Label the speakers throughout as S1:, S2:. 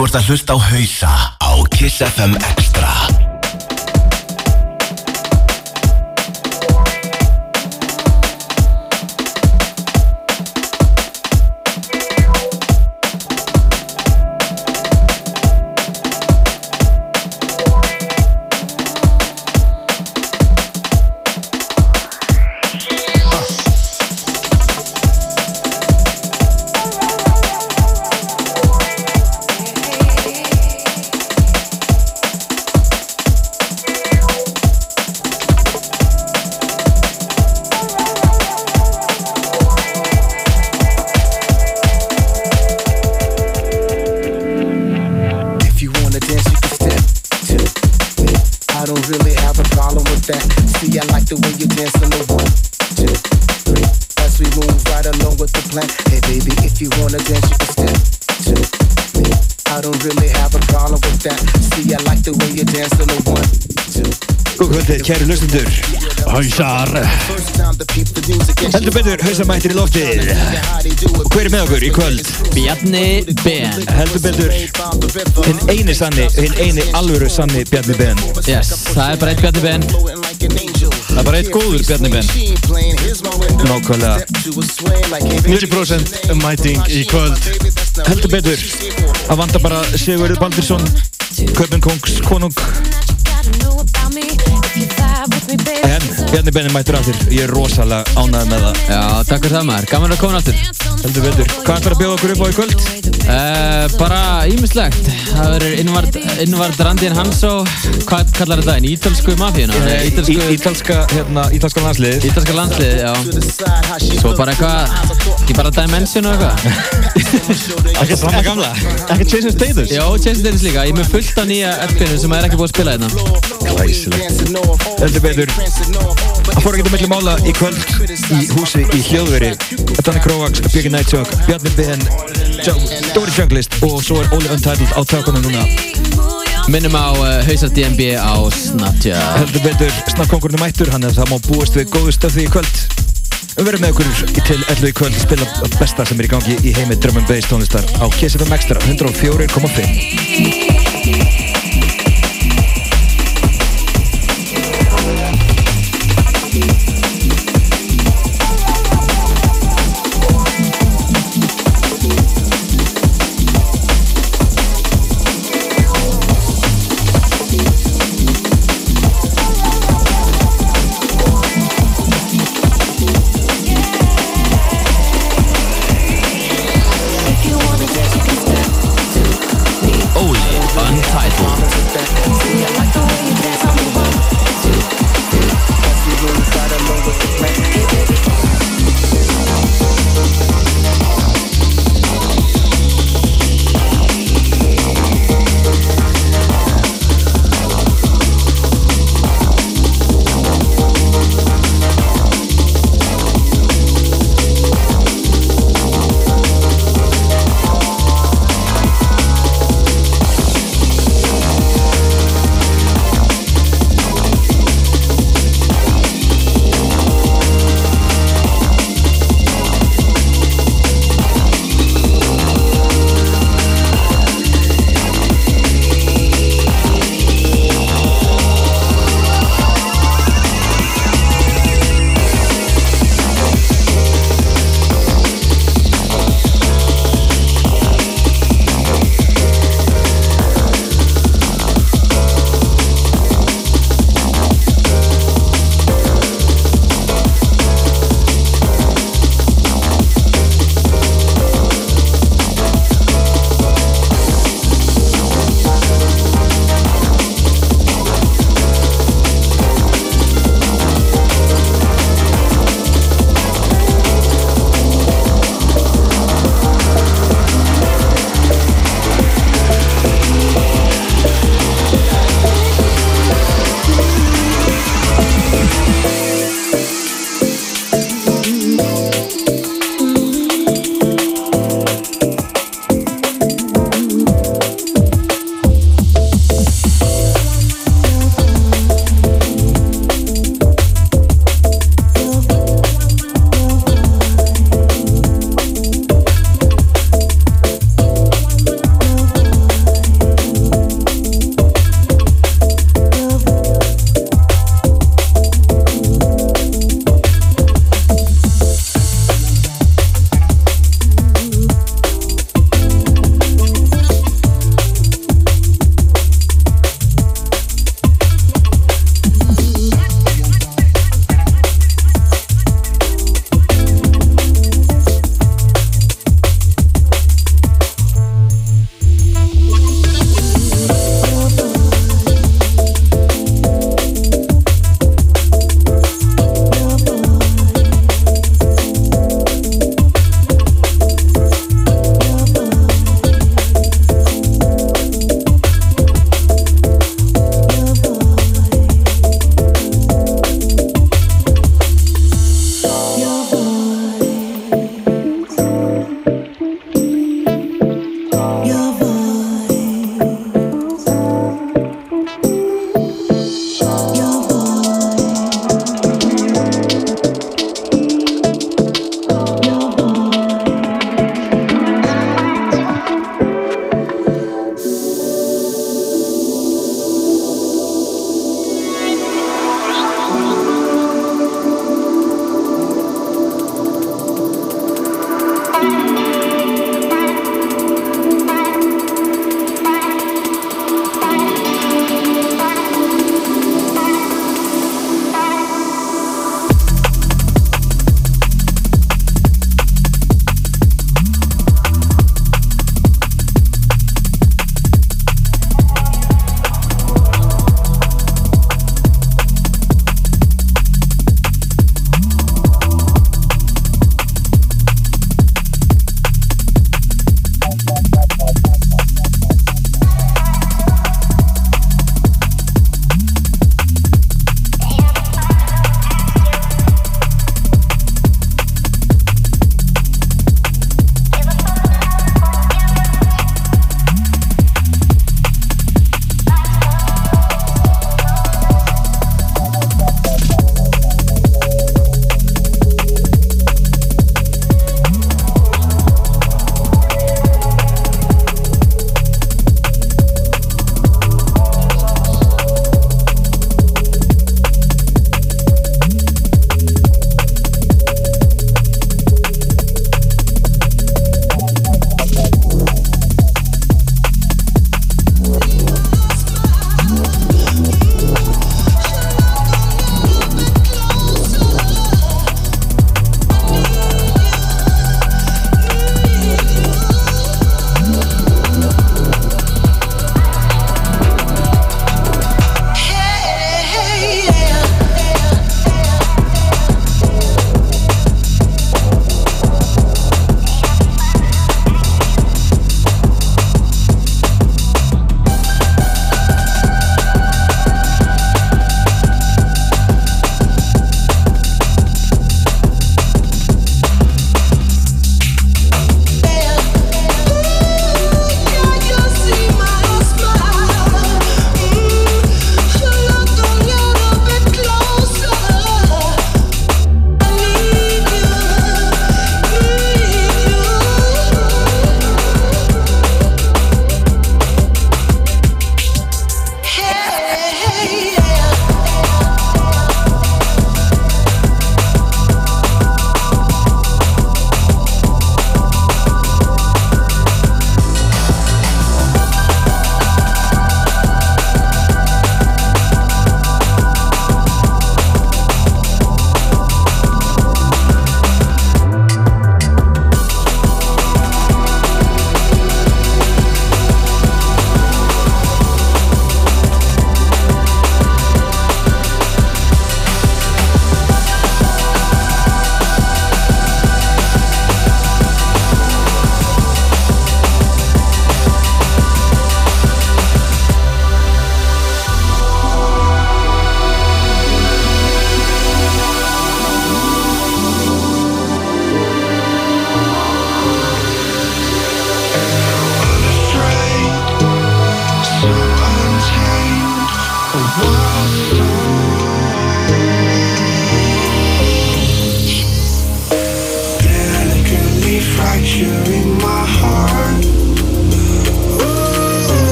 S1: Þú ert að hlusta á hausa á Kiss FM Extra
S2: kæru hlustundur Hausar Heldur betur, hausamættir í loftið. Hver er með okkur í kvöld?
S3: Bjarni Ben
S2: Heldur betur, hinn eini sanni, hinn eini alvöru sanni Bjarni Ben
S3: Yes, það er bara eitt Bjarni Ben. Það er bara eitt góður Bjarni Ben.
S2: Nákvæmlega
S4: To a swing like hey,
S5: 90% mæting í kvöld
S2: Heldur betur, að vanda bara Sigurður Baldursson Kaupin Kongs, konung En Bjarni Ben er mættur aftur. Ég er rosalega ánægð með það.
S3: Já, takk fyrir það maður, gaman að koma aftur.
S2: Heldur betur, hvað ætlar að bjóða okkur upp á í kvöld?
S3: Uh, Bara ímislegt Það verður innvard Randín Hansó. Hvað kallar þetta? En ítalsku mafíuna? Ítalsku,
S2: ítalska, hérna, ítalska landsliðið.
S3: Ítalska landslið, já. Svo bara eitthvað, ekki bara Dimension og eitthvað?
S2: Ekki sama gamla. Ekki Jason Statham?
S3: Já, Chelsea Dennis líka, ég er með fullt á nýja FB-nu sem er ekki búið að spila hérna.
S2: Glæsilegt. Heldur betur. Það fór ekki að milli mála í kvöld í húsi í hljóðveri. Danny Krovax, Björgi Nightjog, Bjarni Ben Dóri Junglist og svo er Óli Untitled á tökunum núna.
S3: Minnum á uh, Hausar DNB á Snapchat.
S2: Heldur betur, snakkongurinn er mættur hann er það má búast við góðu stöfi í kvöld. Við verðum með okkur til 11 í kvöld spila besta sem er í gangi í heimi Drum and Bass tónlistar á KSFM Extra 104.5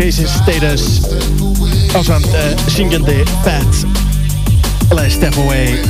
S6: listamennir uh, Chasing Status á samt uh, syngjandi Fats Let's Step Away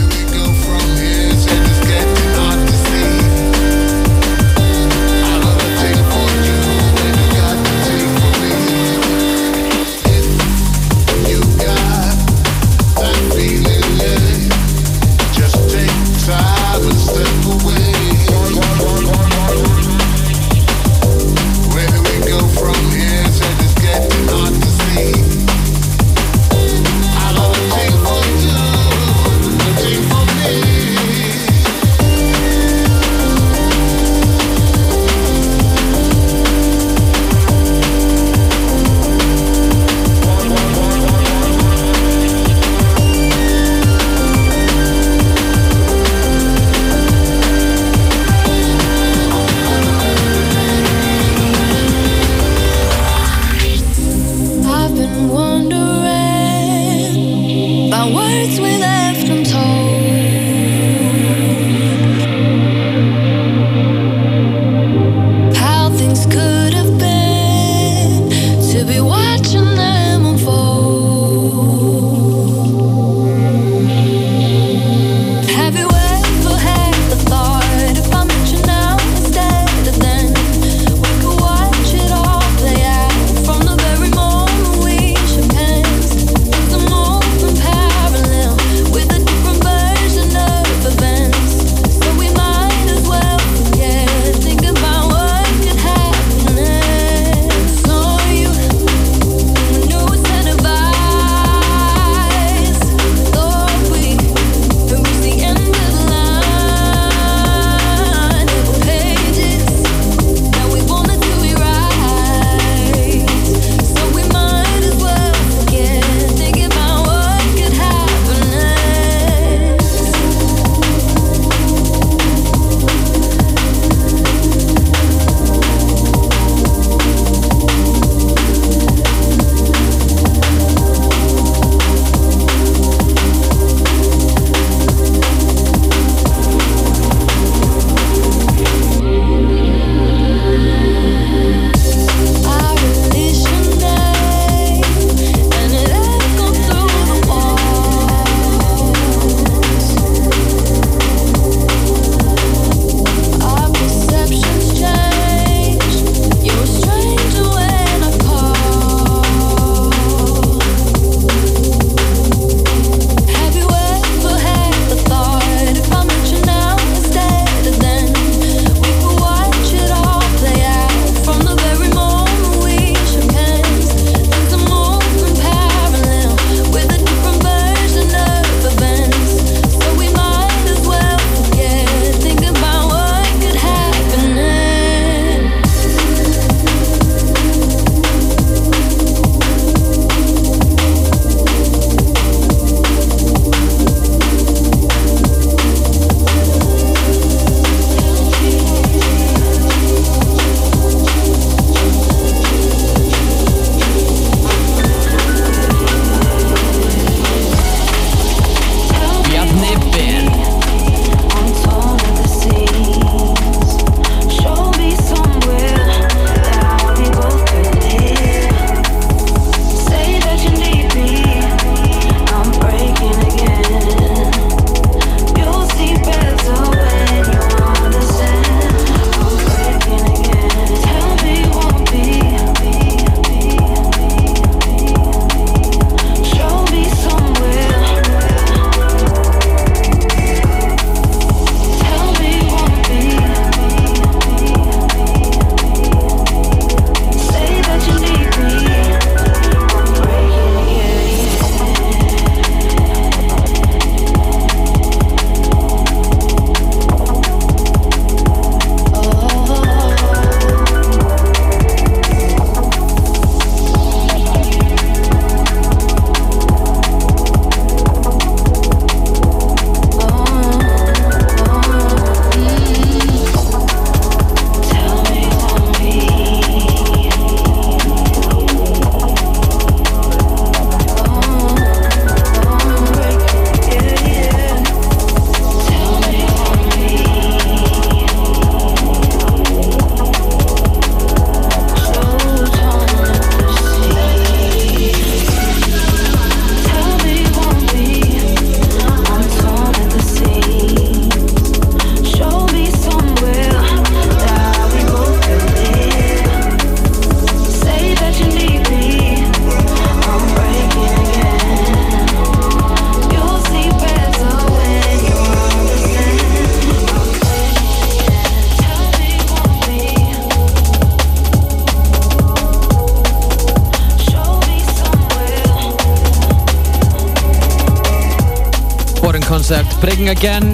S7: Again.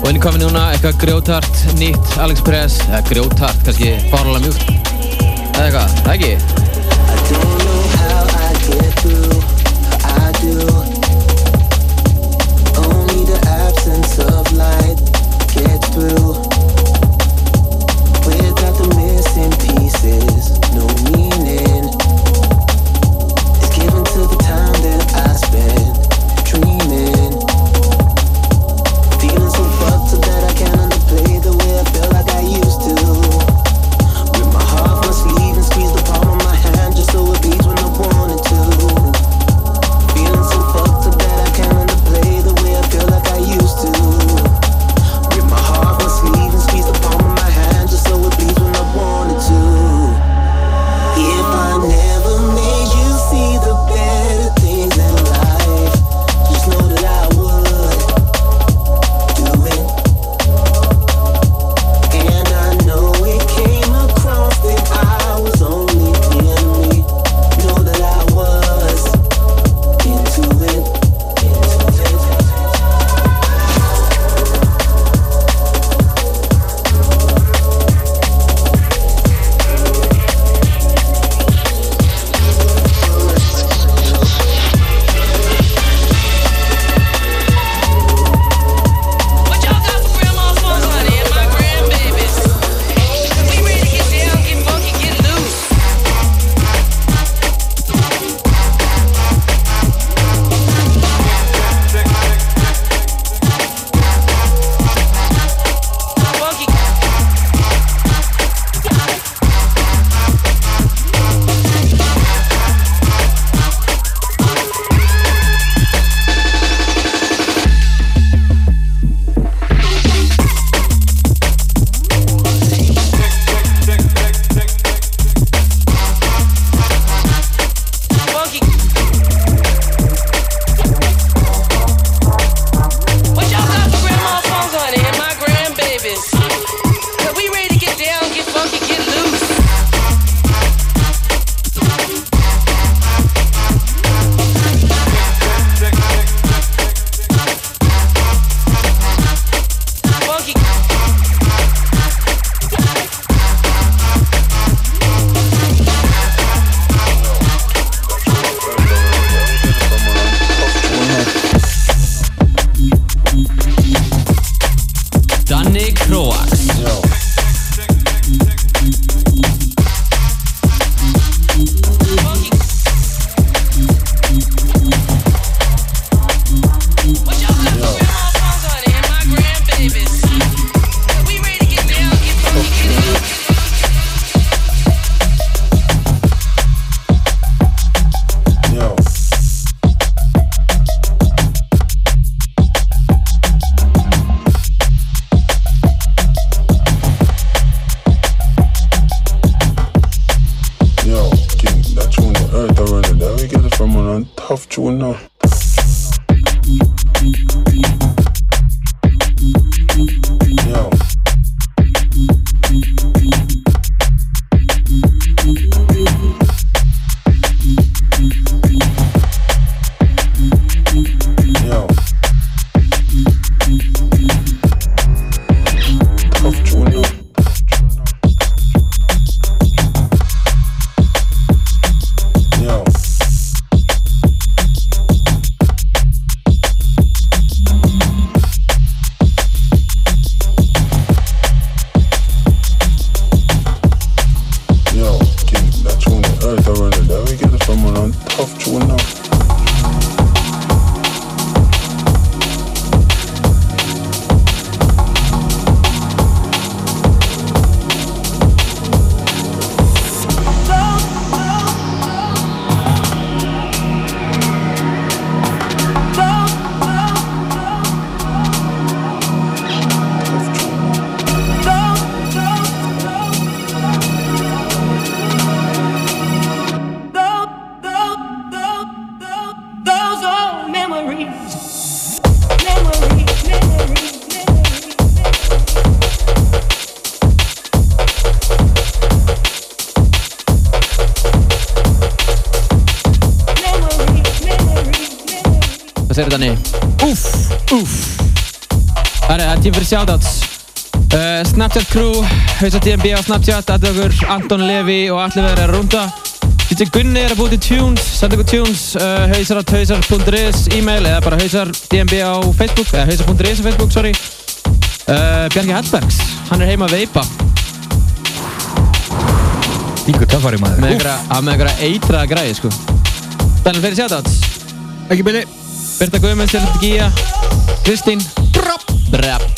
S7: Og inn komið núna eitthvað grjótart, nýtt Alex Press, eða grjótart kannski, fárlega mjúkt.
S3: Shoutouts. Uh, Snapchat crew, Hauðsa DMB á Snapchat, okkur Anton Levi og allir verður að rúnda. DJ Gunni er að búið til tunes, senda ykkur tunes, uh, hausar.hausar.is e-mail eða bara hausar.dmb á Facebook, eða hausar.is á Facebook, sorry. Uh, Bjarki Hallbergs, hann er heima að veipa
S2: Ígur töffari maður.
S3: með einhverja, eitraða græði, sko. Þannig fyrir shoutouts.
S2: Ekki byrli.
S3: Birta Guðmunds, Gíja, Kristín, Brapp, Brapp.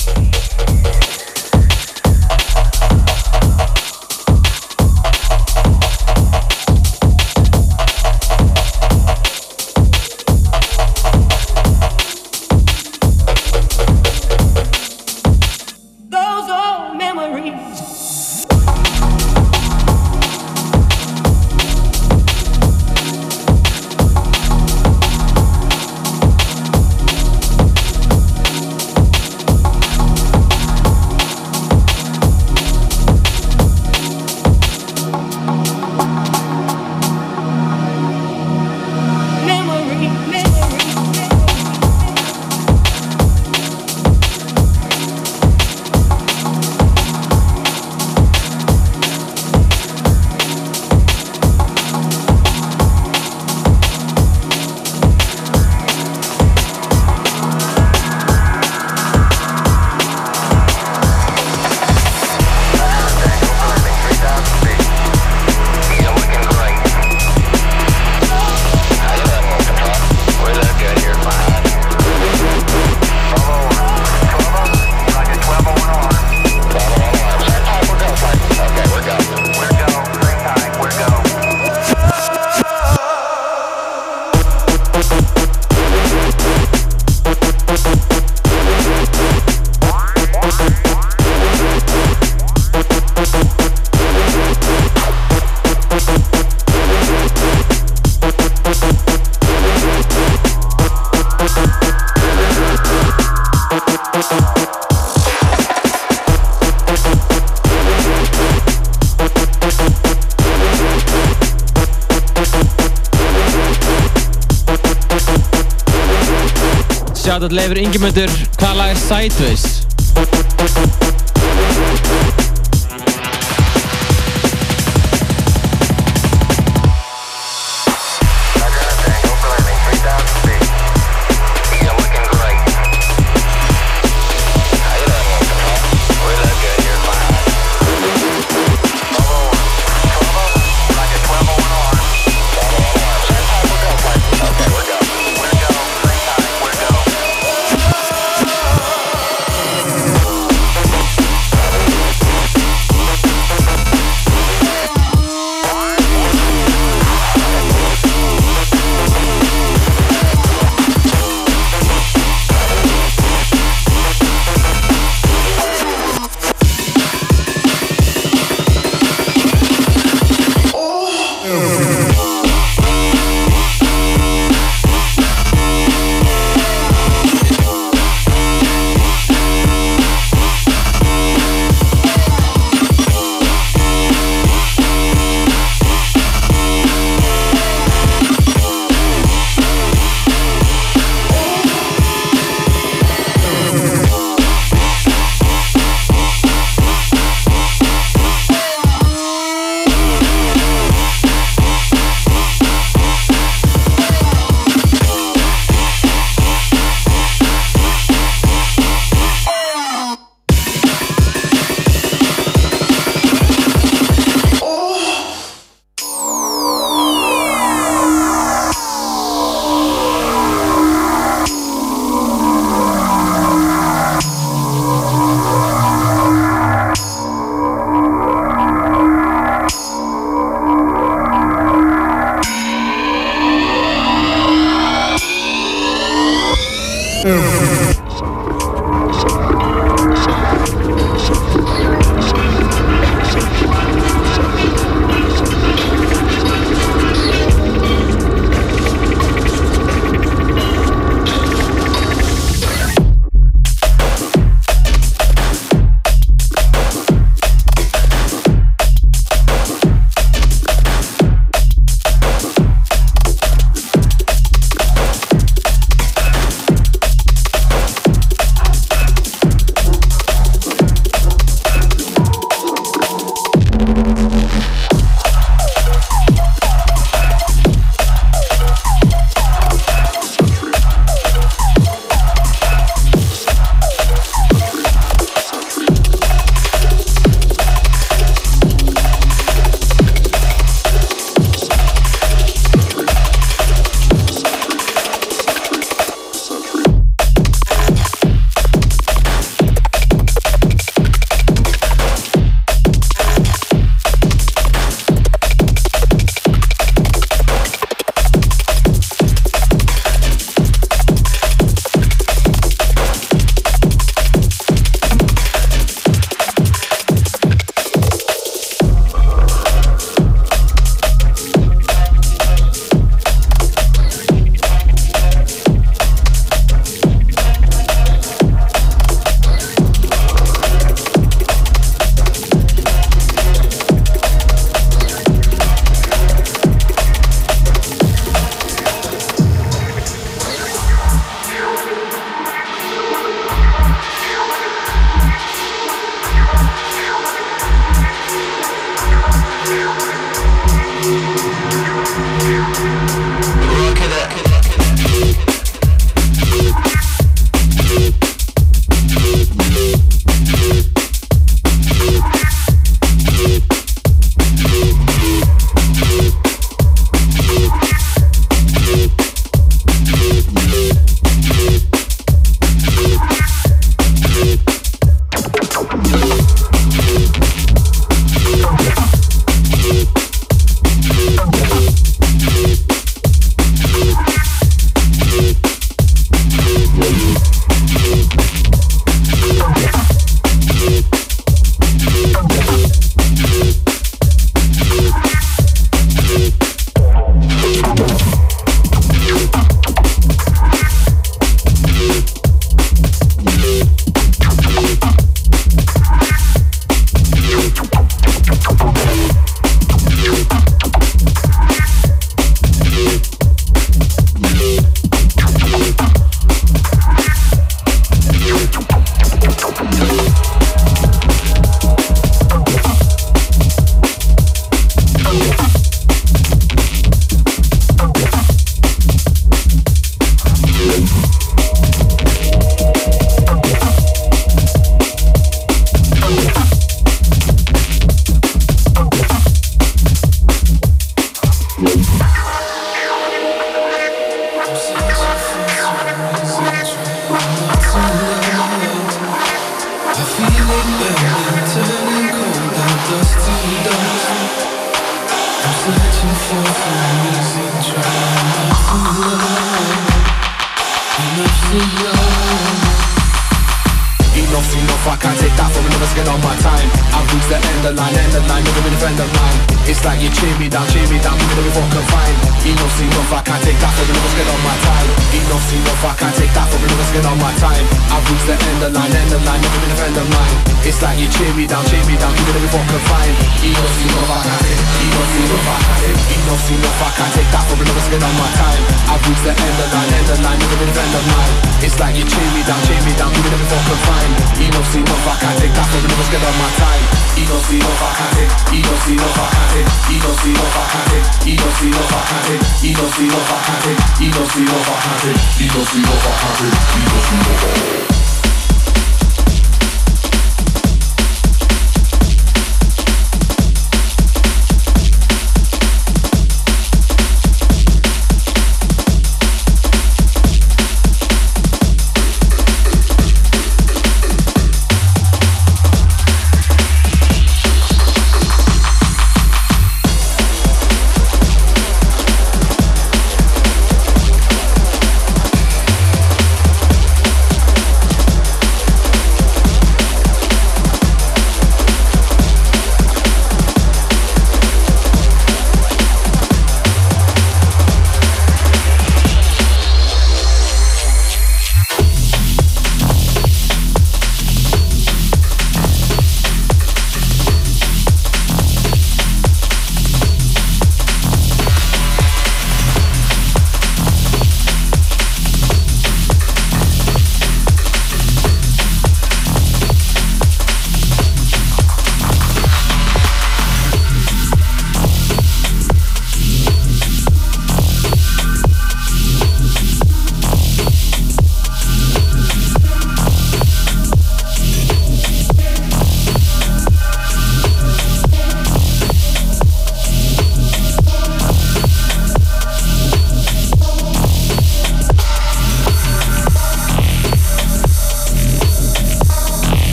S3: Shoutout Leifur Ingemyndur, hvað lag er Sideways?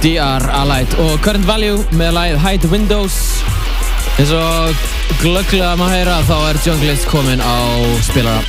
S3: DR Allied og Current Value með lagið Hide Windows. Eins og glögglega maður að heyra þá er Junglist komin á spilara.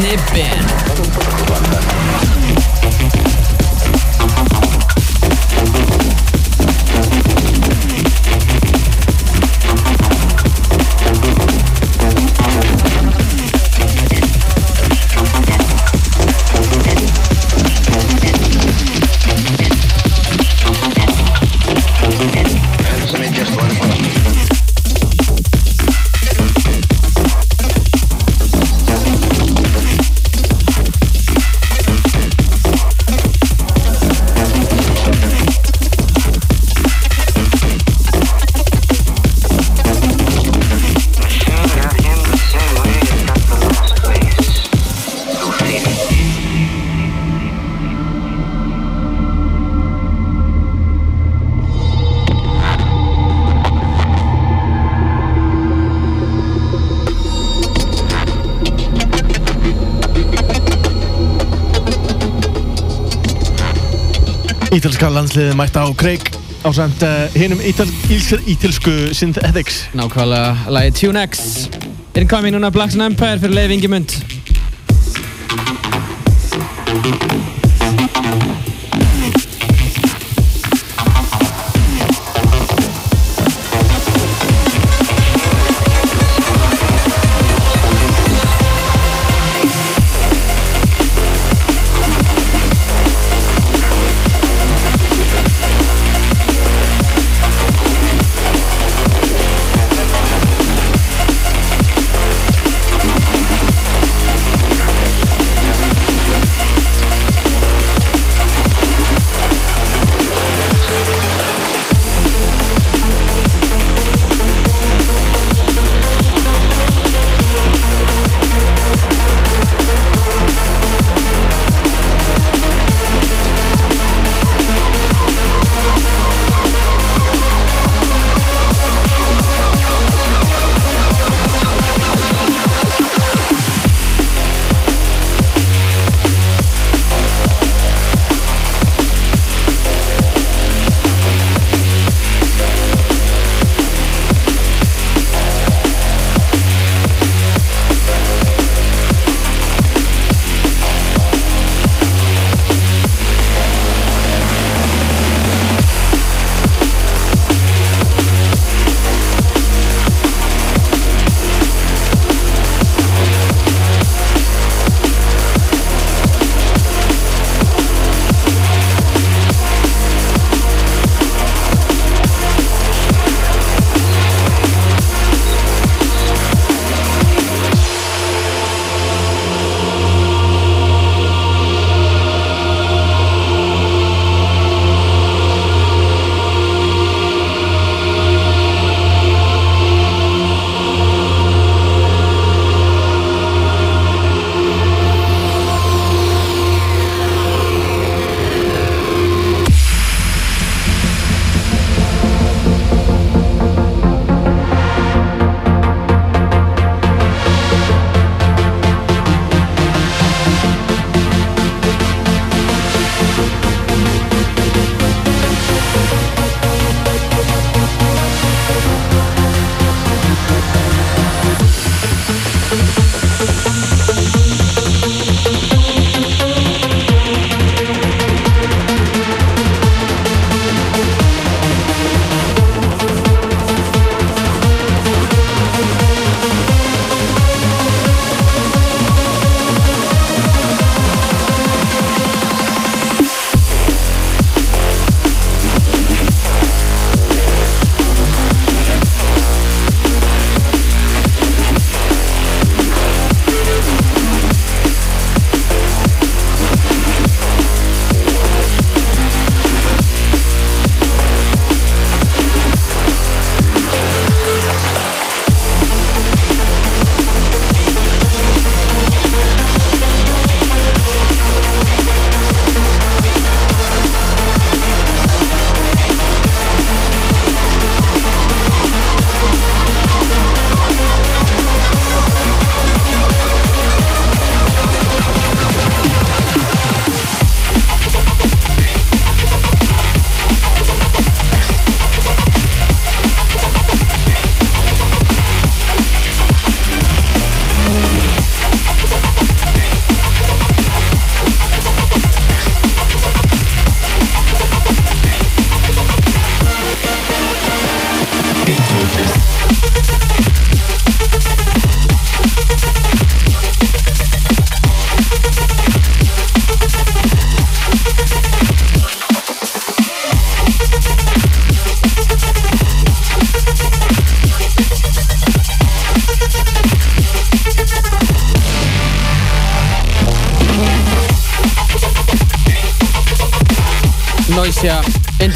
S8: Sydney
S5: Ítalska landsliðið mætt á Craig á samt uh, ítal, ítal, ítalsku Synthetics.
S3: Nákvæmlega lagi Tune X Incoming núna Blacks and Empire fyrir Leif Ingimund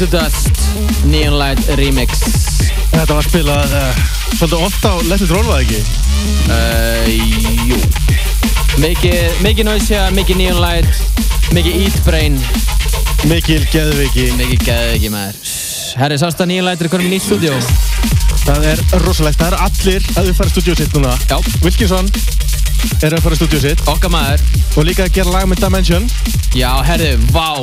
S3: Into Dust, Neon Light Remix.
S5: Þetta var spilað uh, svolítið oft á Let It Roll, var það ekki?
S3: uh, Jú. Mikið, mikið Noisia, mikið Neon Light Mikið Eat Brain.
S5: Mikil geðviki
S3: Mikið geðið ekki maður. Herri, sást að Neon Light er konum í nýtt stúdíó?
S5: Það er rosalegt, það er allir að í stúdíu sitt núna.
S3: Já.
S5: Wilkinson er að fara í stúdíu sitt.
S3: Okkar maður.
S5: Og líka að gera lag með Dimension.
S3: Já, herri, vá.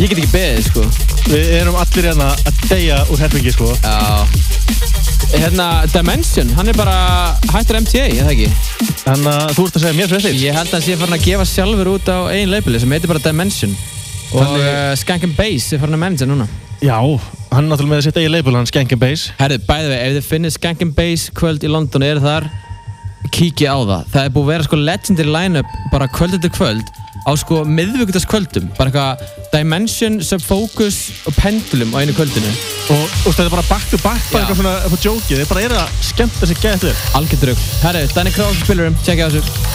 S3: Ég get ekki beðið, sko.
S5: Við erum allir hérna að deyja úr herfingi, sko.
S3: Já. Hérna, Dimension, hann er bara hættur MTA, ég það ekki?
S5: Þannig að þú ert að segja mér fréttir.
S3: Ég held að hann sé farin að gefa sjálfur út á einn leipili sem heitir bara Dimension. Og
S5: Þannig-
S3: uh, Skank and Bass er farin að manager núna.
S5: Já, hann er náttúrulega með sitt eigi label, hann Skank and Bass.
S3: Herðu, bæði við, ef þið finnir Skank and Bass kvöld í London eru þar, kíkja á það. Það er búið að vera sko legendary line-up bara kvöld eftir kvöld á sko miðvíkutaskvöldum. Bara eitthvað Dimension, Subfocus og Pendulum á einu kvöldinu.
S5: Og og þetta er bara back to back, bara eitthvað svona á jókið. Þeir bara eru að skemmta sig gett vel.
S3: Algjörð drögg. Herru, Danny Cross spilurum, tjekkja þessu.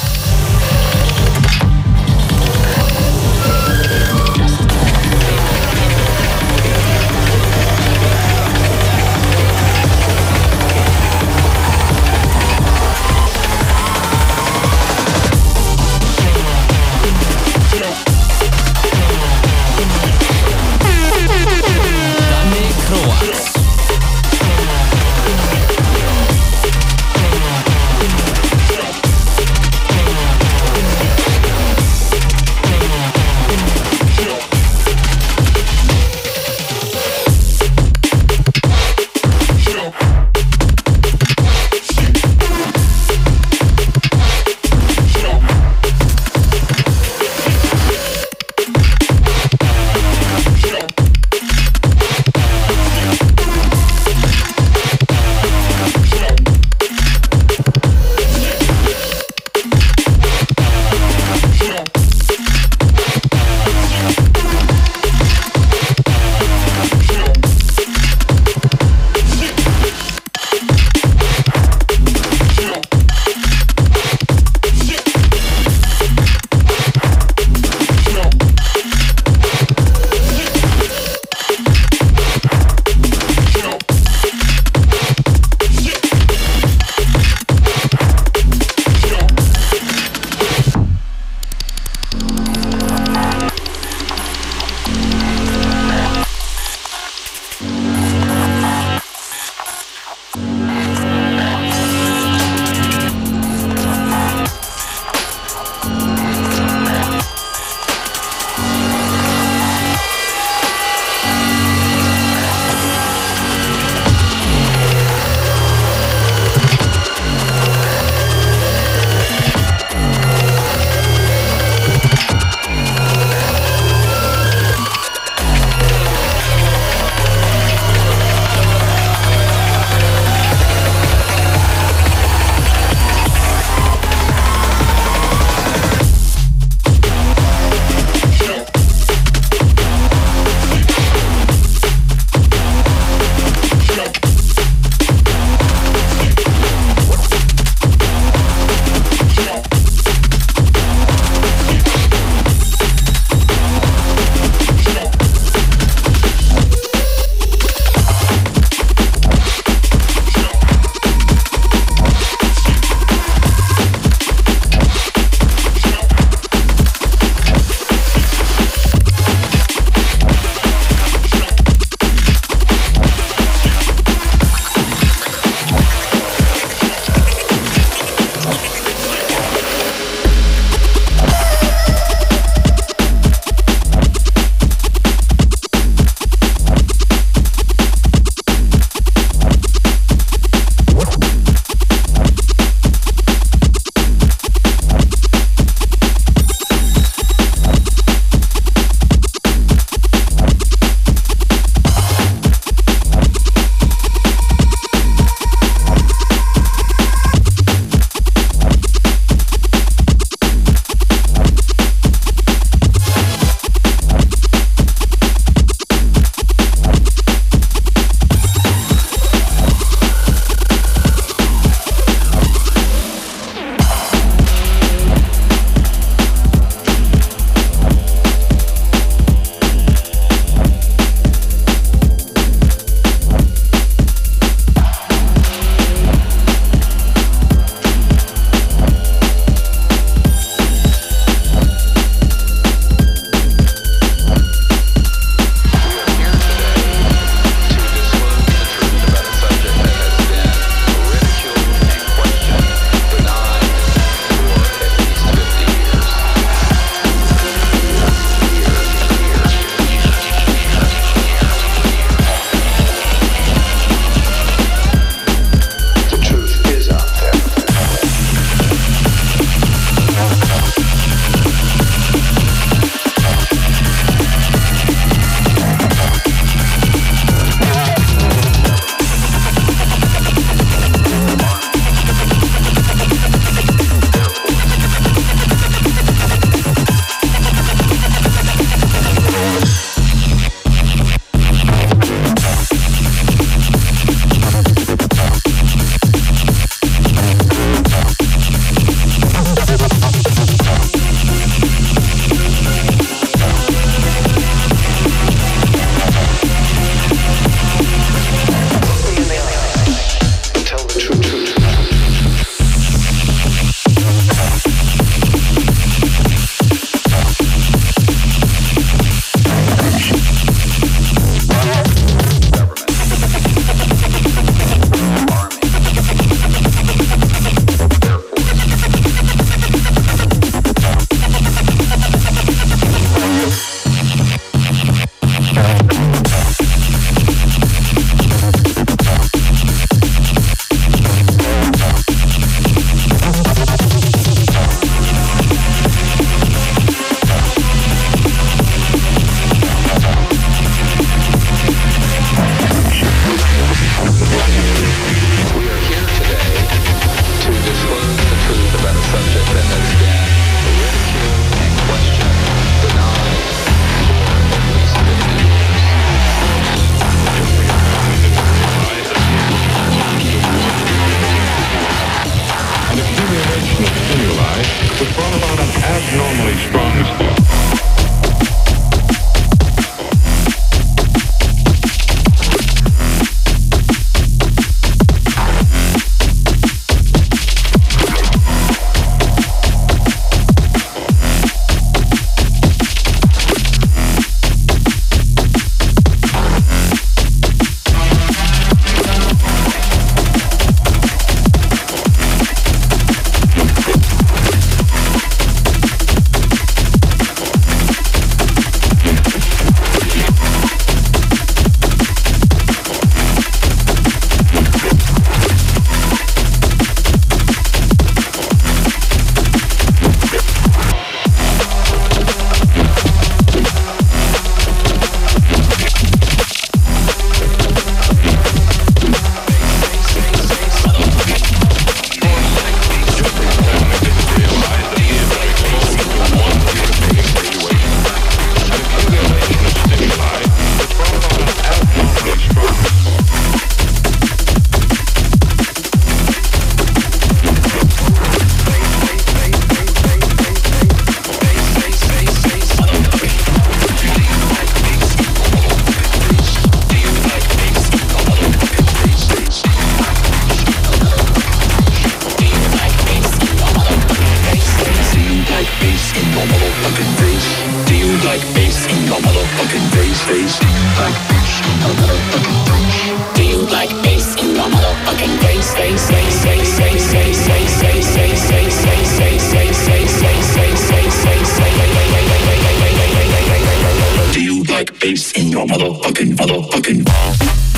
S1: Like bass in your motherfucking motherfucking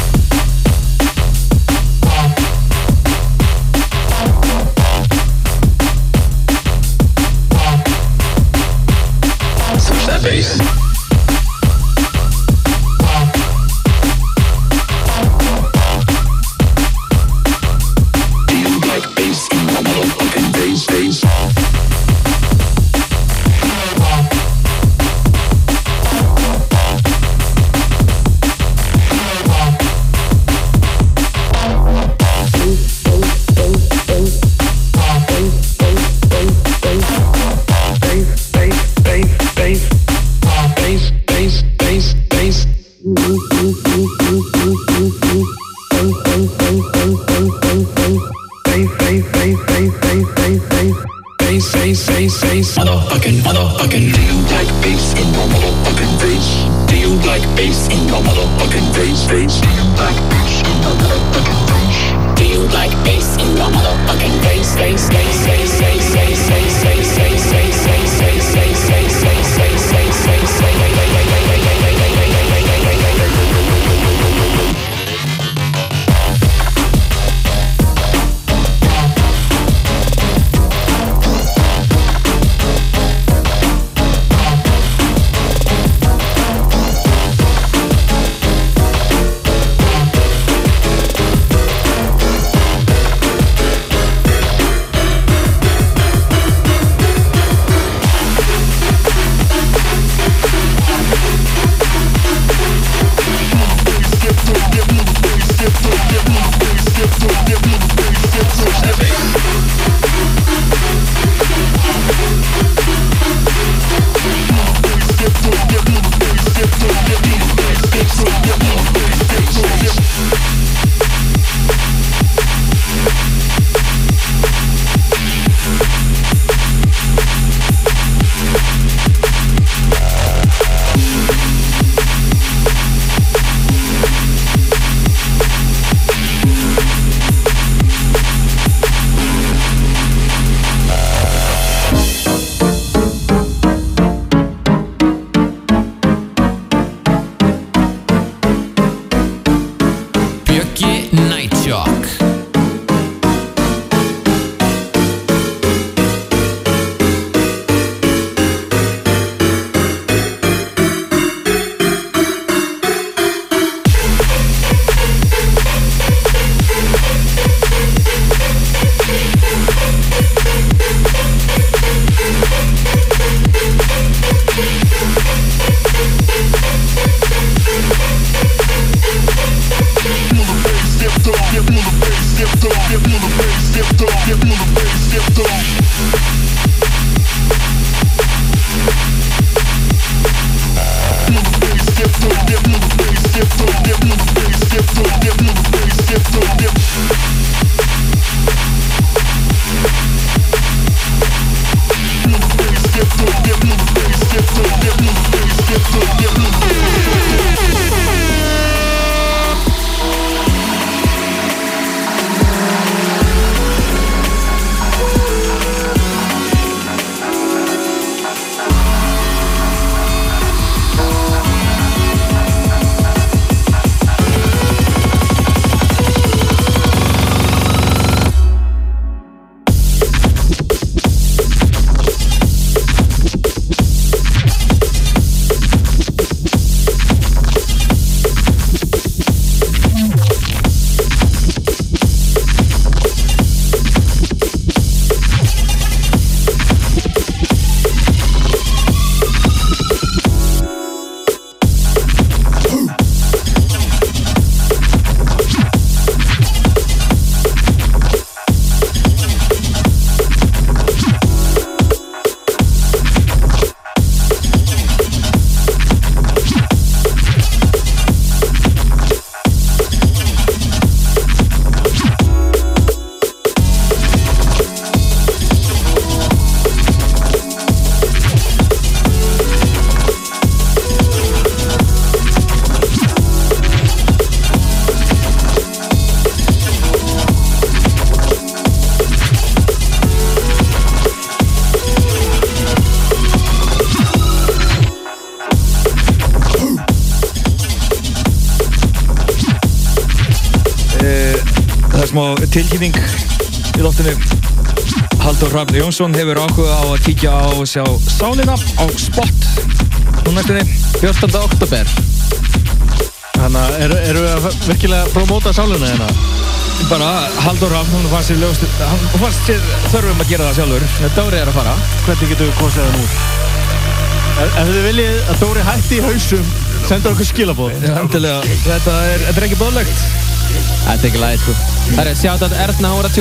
S2: tilkynning í loftinu Haldur Hrafn Jónsson hefur áhuga á að kíkja á sjá sálina á spot nú næstunni
S3: 14. oktober
S5: Þannig að eru, eru við að virkilega promóta sáluna hérna?
S2: bara Haldur Hrafn, hún fannst sér lögst hann fannst sér þörfum að gera það sjálfur
S3: Dóri er að fara
S5: Hvernig getum við kosið það nú? Ef, þið viljið að Dóri hætti í hausum, senda okkur skilabóð.
S2: Þetta er, þetta er ekki bóðlegt
S3: Þetta er ekki læg sko Það er sjátt að Erna hóra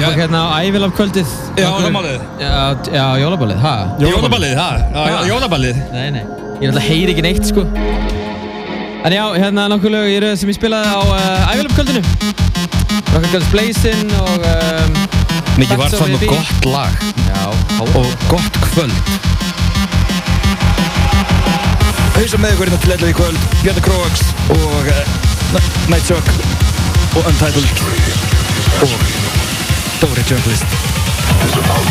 S2: Já.
S3: hérna á ævilaf kvöldið
S2: jólaballið.
S3: Já, já, jólaballið, ha?
S2: Jólaballið, ha? Já,
S3: Ha?
S2: jólaballið.
S3: Nei, nei, ég er alltaf heyri ekki neitt, sko En já, hérna nokkuð lög sem ég spilaði á uh, ævilaf kvöldinu Rocket Girls Blazin og um,
S2: Mikið var það nú gott lag
S3: Já,
S2: og gott kvöld. Hauðsa með ykkur hérna til 11 í kvöld, Bjarni Kroax og uh, Night Shock og Untitled og Dóri Junglist.
S9: Where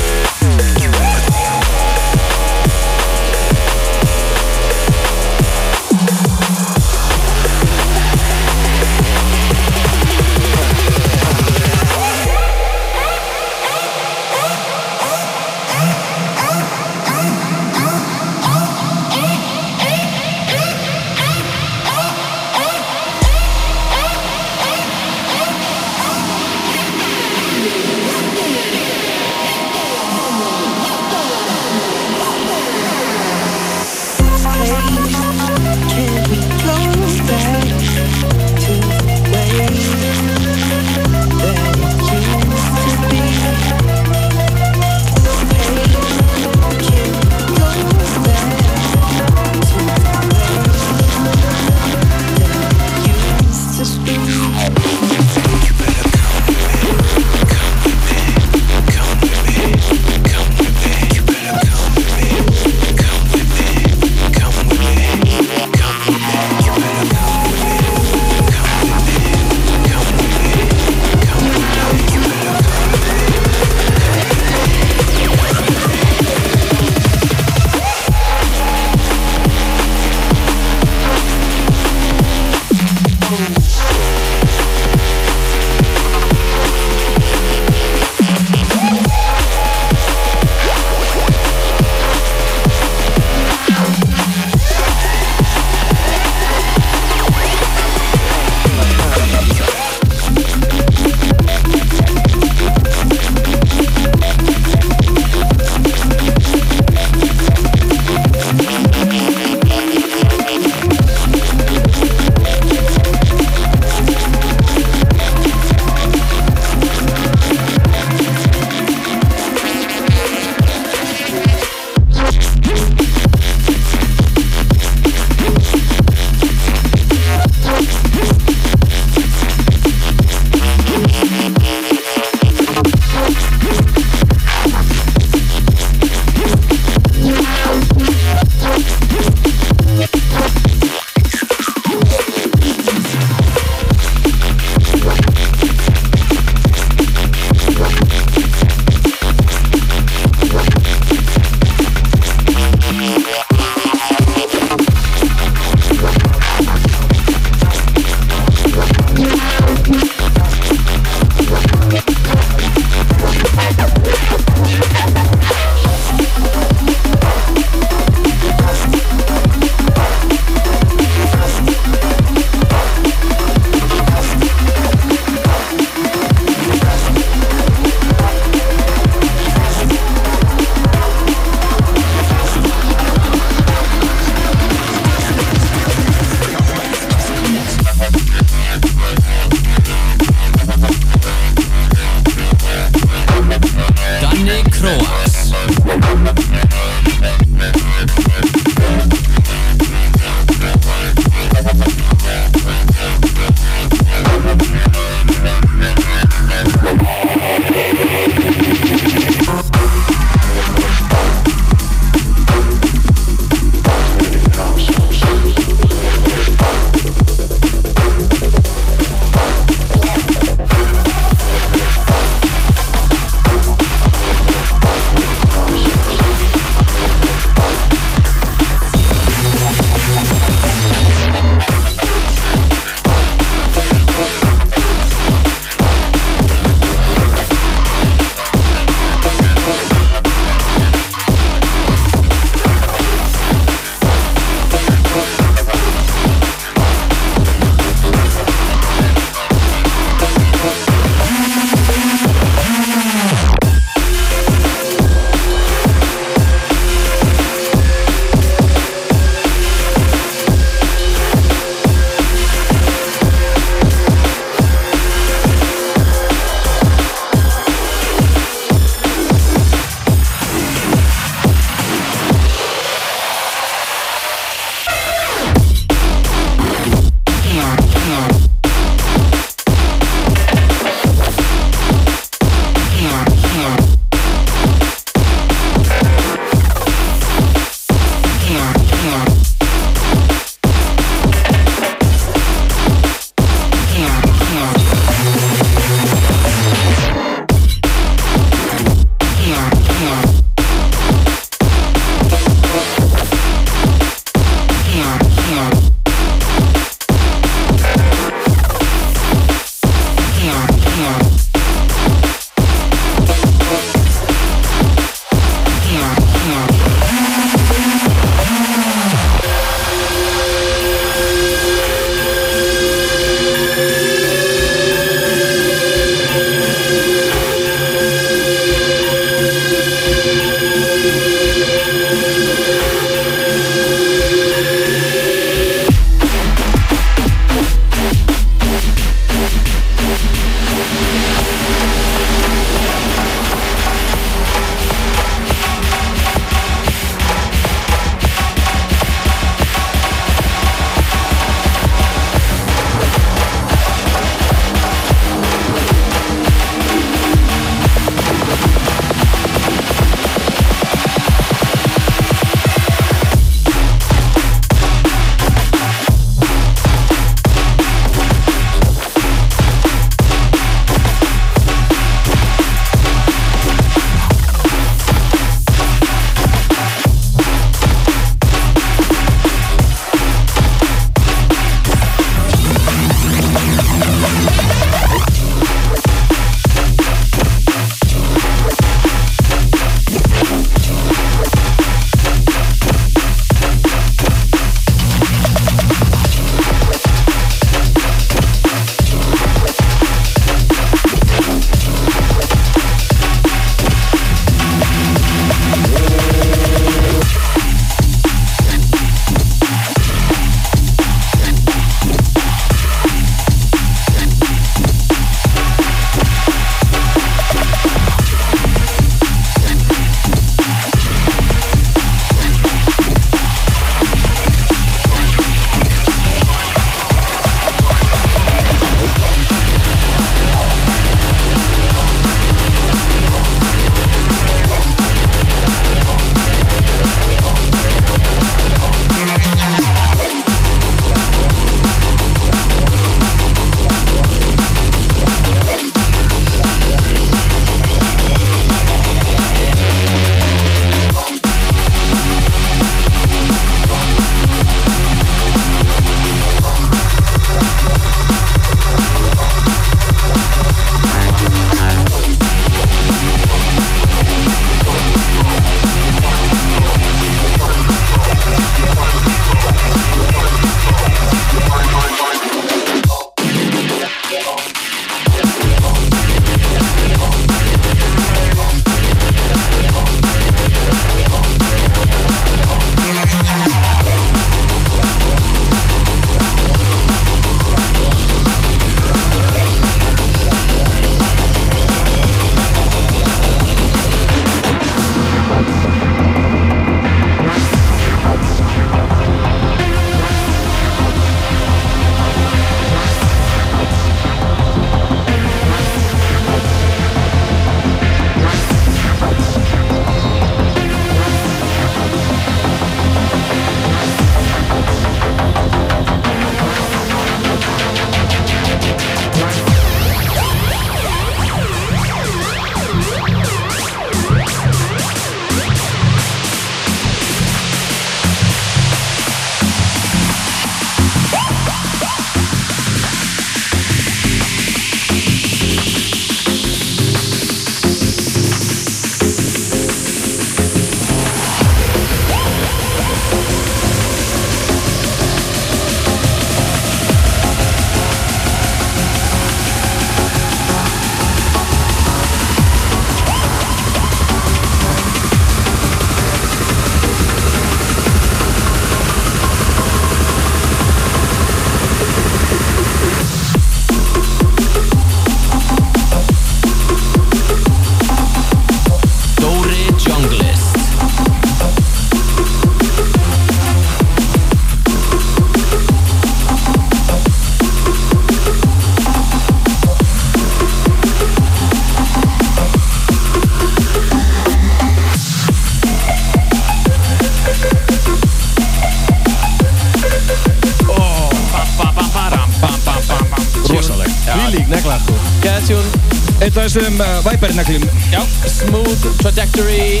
S2: þessum uh, Viper-neglum
S3: Já Smooth Trajectory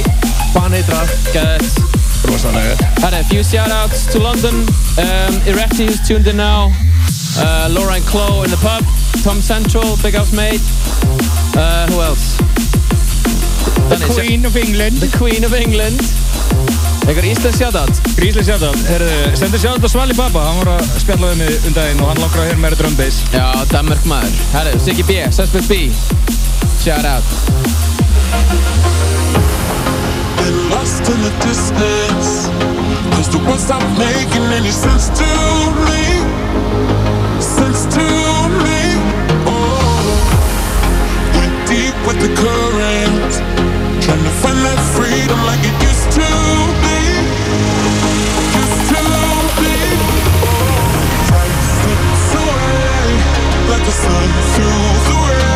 S5: Baneitra
S3: Geða
S2: Rosalega
S3: Had a few shout-outs to London. Um, Erecti is tuned in now. Uh, Laura and Chloe in the pub. Tom Central, big ups mate. Uh, who else?
S2: The Queen of England
S3: The Queen of England. Einhver íslensk shout-out.
S2: Grísli sjátt Herðu, sendur sjátt á Svali Baba Hann var að spjalla við mig um daginn og hann langar að hér meira drum bass
S3: Já, Danmark maður. Herru, Siggy B, Suspect B. Shout out.
S10: Lost in the distance. Cause the words not making any sense to me? Sense to me. Oh. Went deep with the current. Trying to find that freedom like it used to be. Like the sun the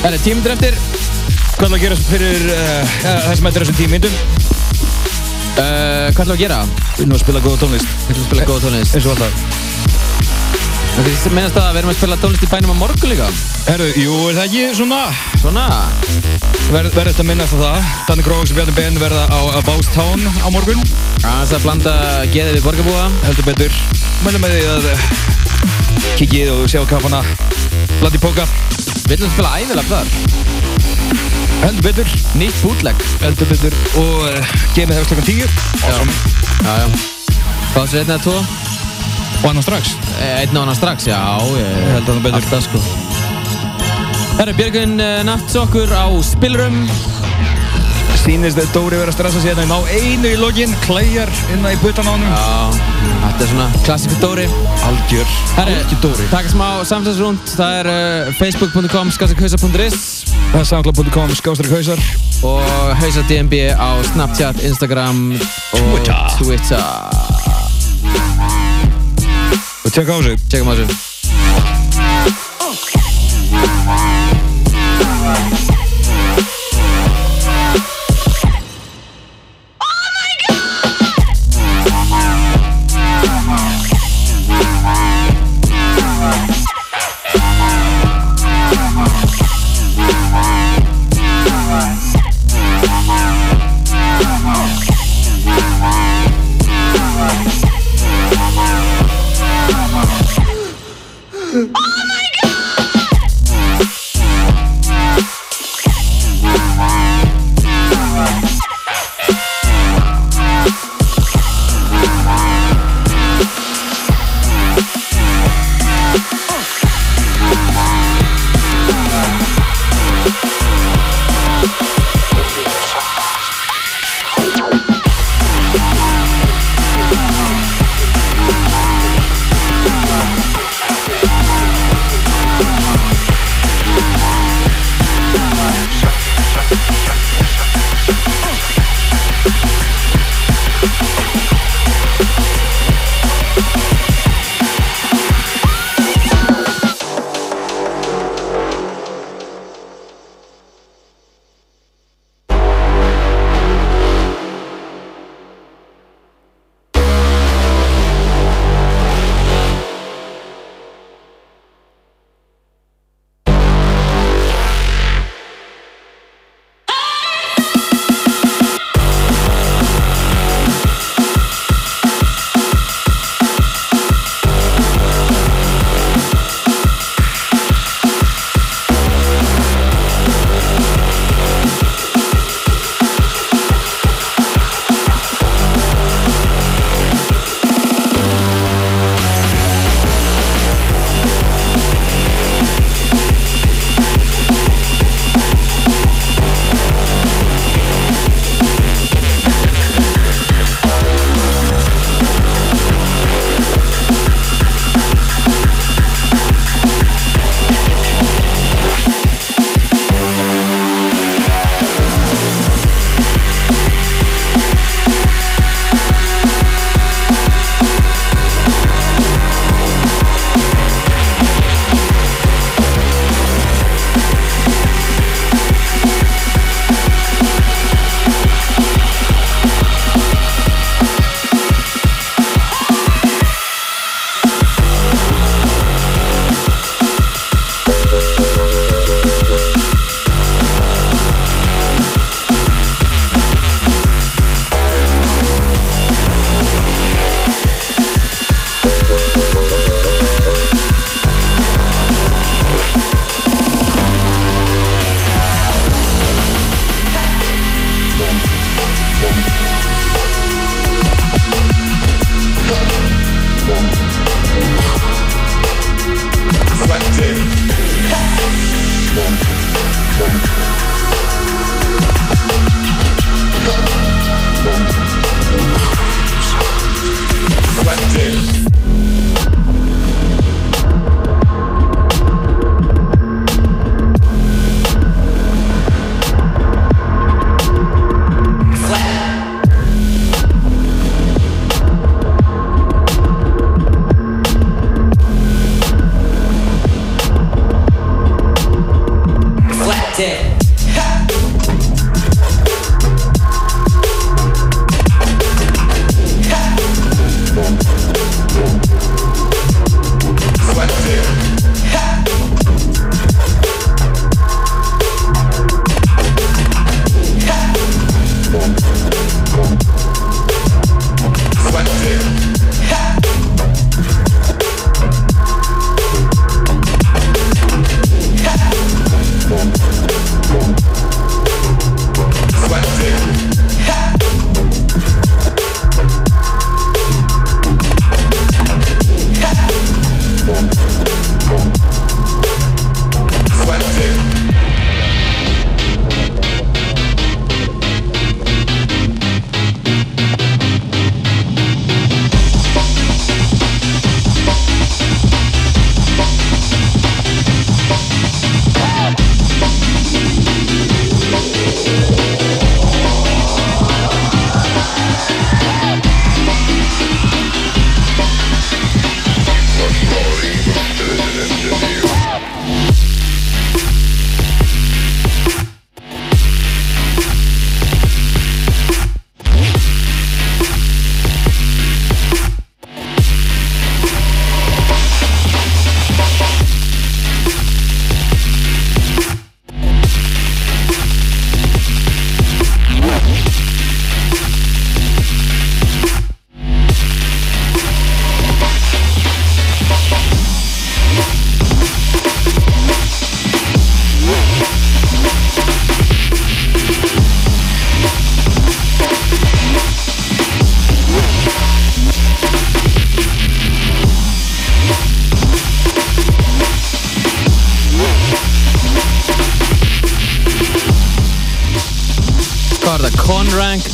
S3: Það er tímundur eftir.
S2: Hvað ætla að gera fyrir uh, það sem eftir þessum tíu myndum?
S3: uh, Hvað ætlum við að gera?
S2: Við erum að spila góða tónlist.
S3: Við ætlum að spila góða tónlist.
S2: Eins og alltaf.
S3: Það meðast að við erum að spila tónlist í bænum á morgun líka?
S2: Herru, jú, er það ekki svona?
S3: Svona?
S2: Verð verð þetta minnast á það. Danny Kroax og Bjarni Ben verða á About Town á morgun.
S3: Aðeins að blanda geðið við borgarbúa.
S2: Heldur betur. Mælum með því að uh, Kikið og sjá kaffana. Blandi póka
S3: Við ætlum að spila æðilega þar
S2: Heldur betur
S3: Nýtt bootleg.
S2: Heldur betur. Og uh, gemið hefst klokkan 10
S3: Já, já, já. Hvað sér einn eða tvo?
S2: Og annan strax.
S3: Eh, Einn og annan strax, já Ég
S2: held að það betur.
S3: Alltaf sko. Herra, Björgun uh, Nattsokkur á Spilrum
S2: Sýnist að Dóri verið að stressa sér hérna. Á einu í login Klæjar innan í puttan á hann
S3: Já, þetta er svona klassíkur Dóri.
S2: Algjör Algjör Dóri.
S3: taka smá samfélagsrúnd Það er uh, facebook.com skasakausa.is
S2: Það er soundcloud.com skástrík hausar
S3: Og hausa DMB á Snapchat, Instagram og
S2: Twitter.
S3: Twitter.
S2: Og tjekka á þessu.
S3: Tjekkum á þessu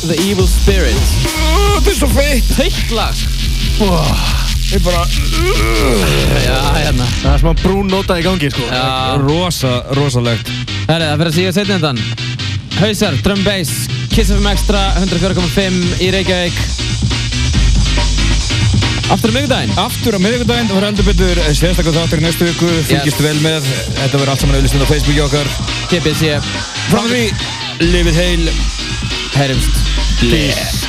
S3: the Evil Spirit.
S2: Þetta er svo feitt.
S3: Feitt lag.
S2: Ég bara
S3: Já, hérna.
S5: Það er smá brún nota í gangi sko.
S3: Já.
S2: Rosa, rosalegt.
S3: Herri, það fyrir að síga setni endan Hausar, Drum Bass, Kiss FM Extra 104.5 í Reykjavík. Aftur á miðgudaginn
S2: Aftur á miðvikudaginn, það var heldur betur sérstaklega þáttur í næstu viku, fylgist vel með. Þetta verður allt saman auðvitað á Facebooki okkar.
S3: TBC
S2: Frá því, lifið heil.
S3: Herrimst
S2: Peace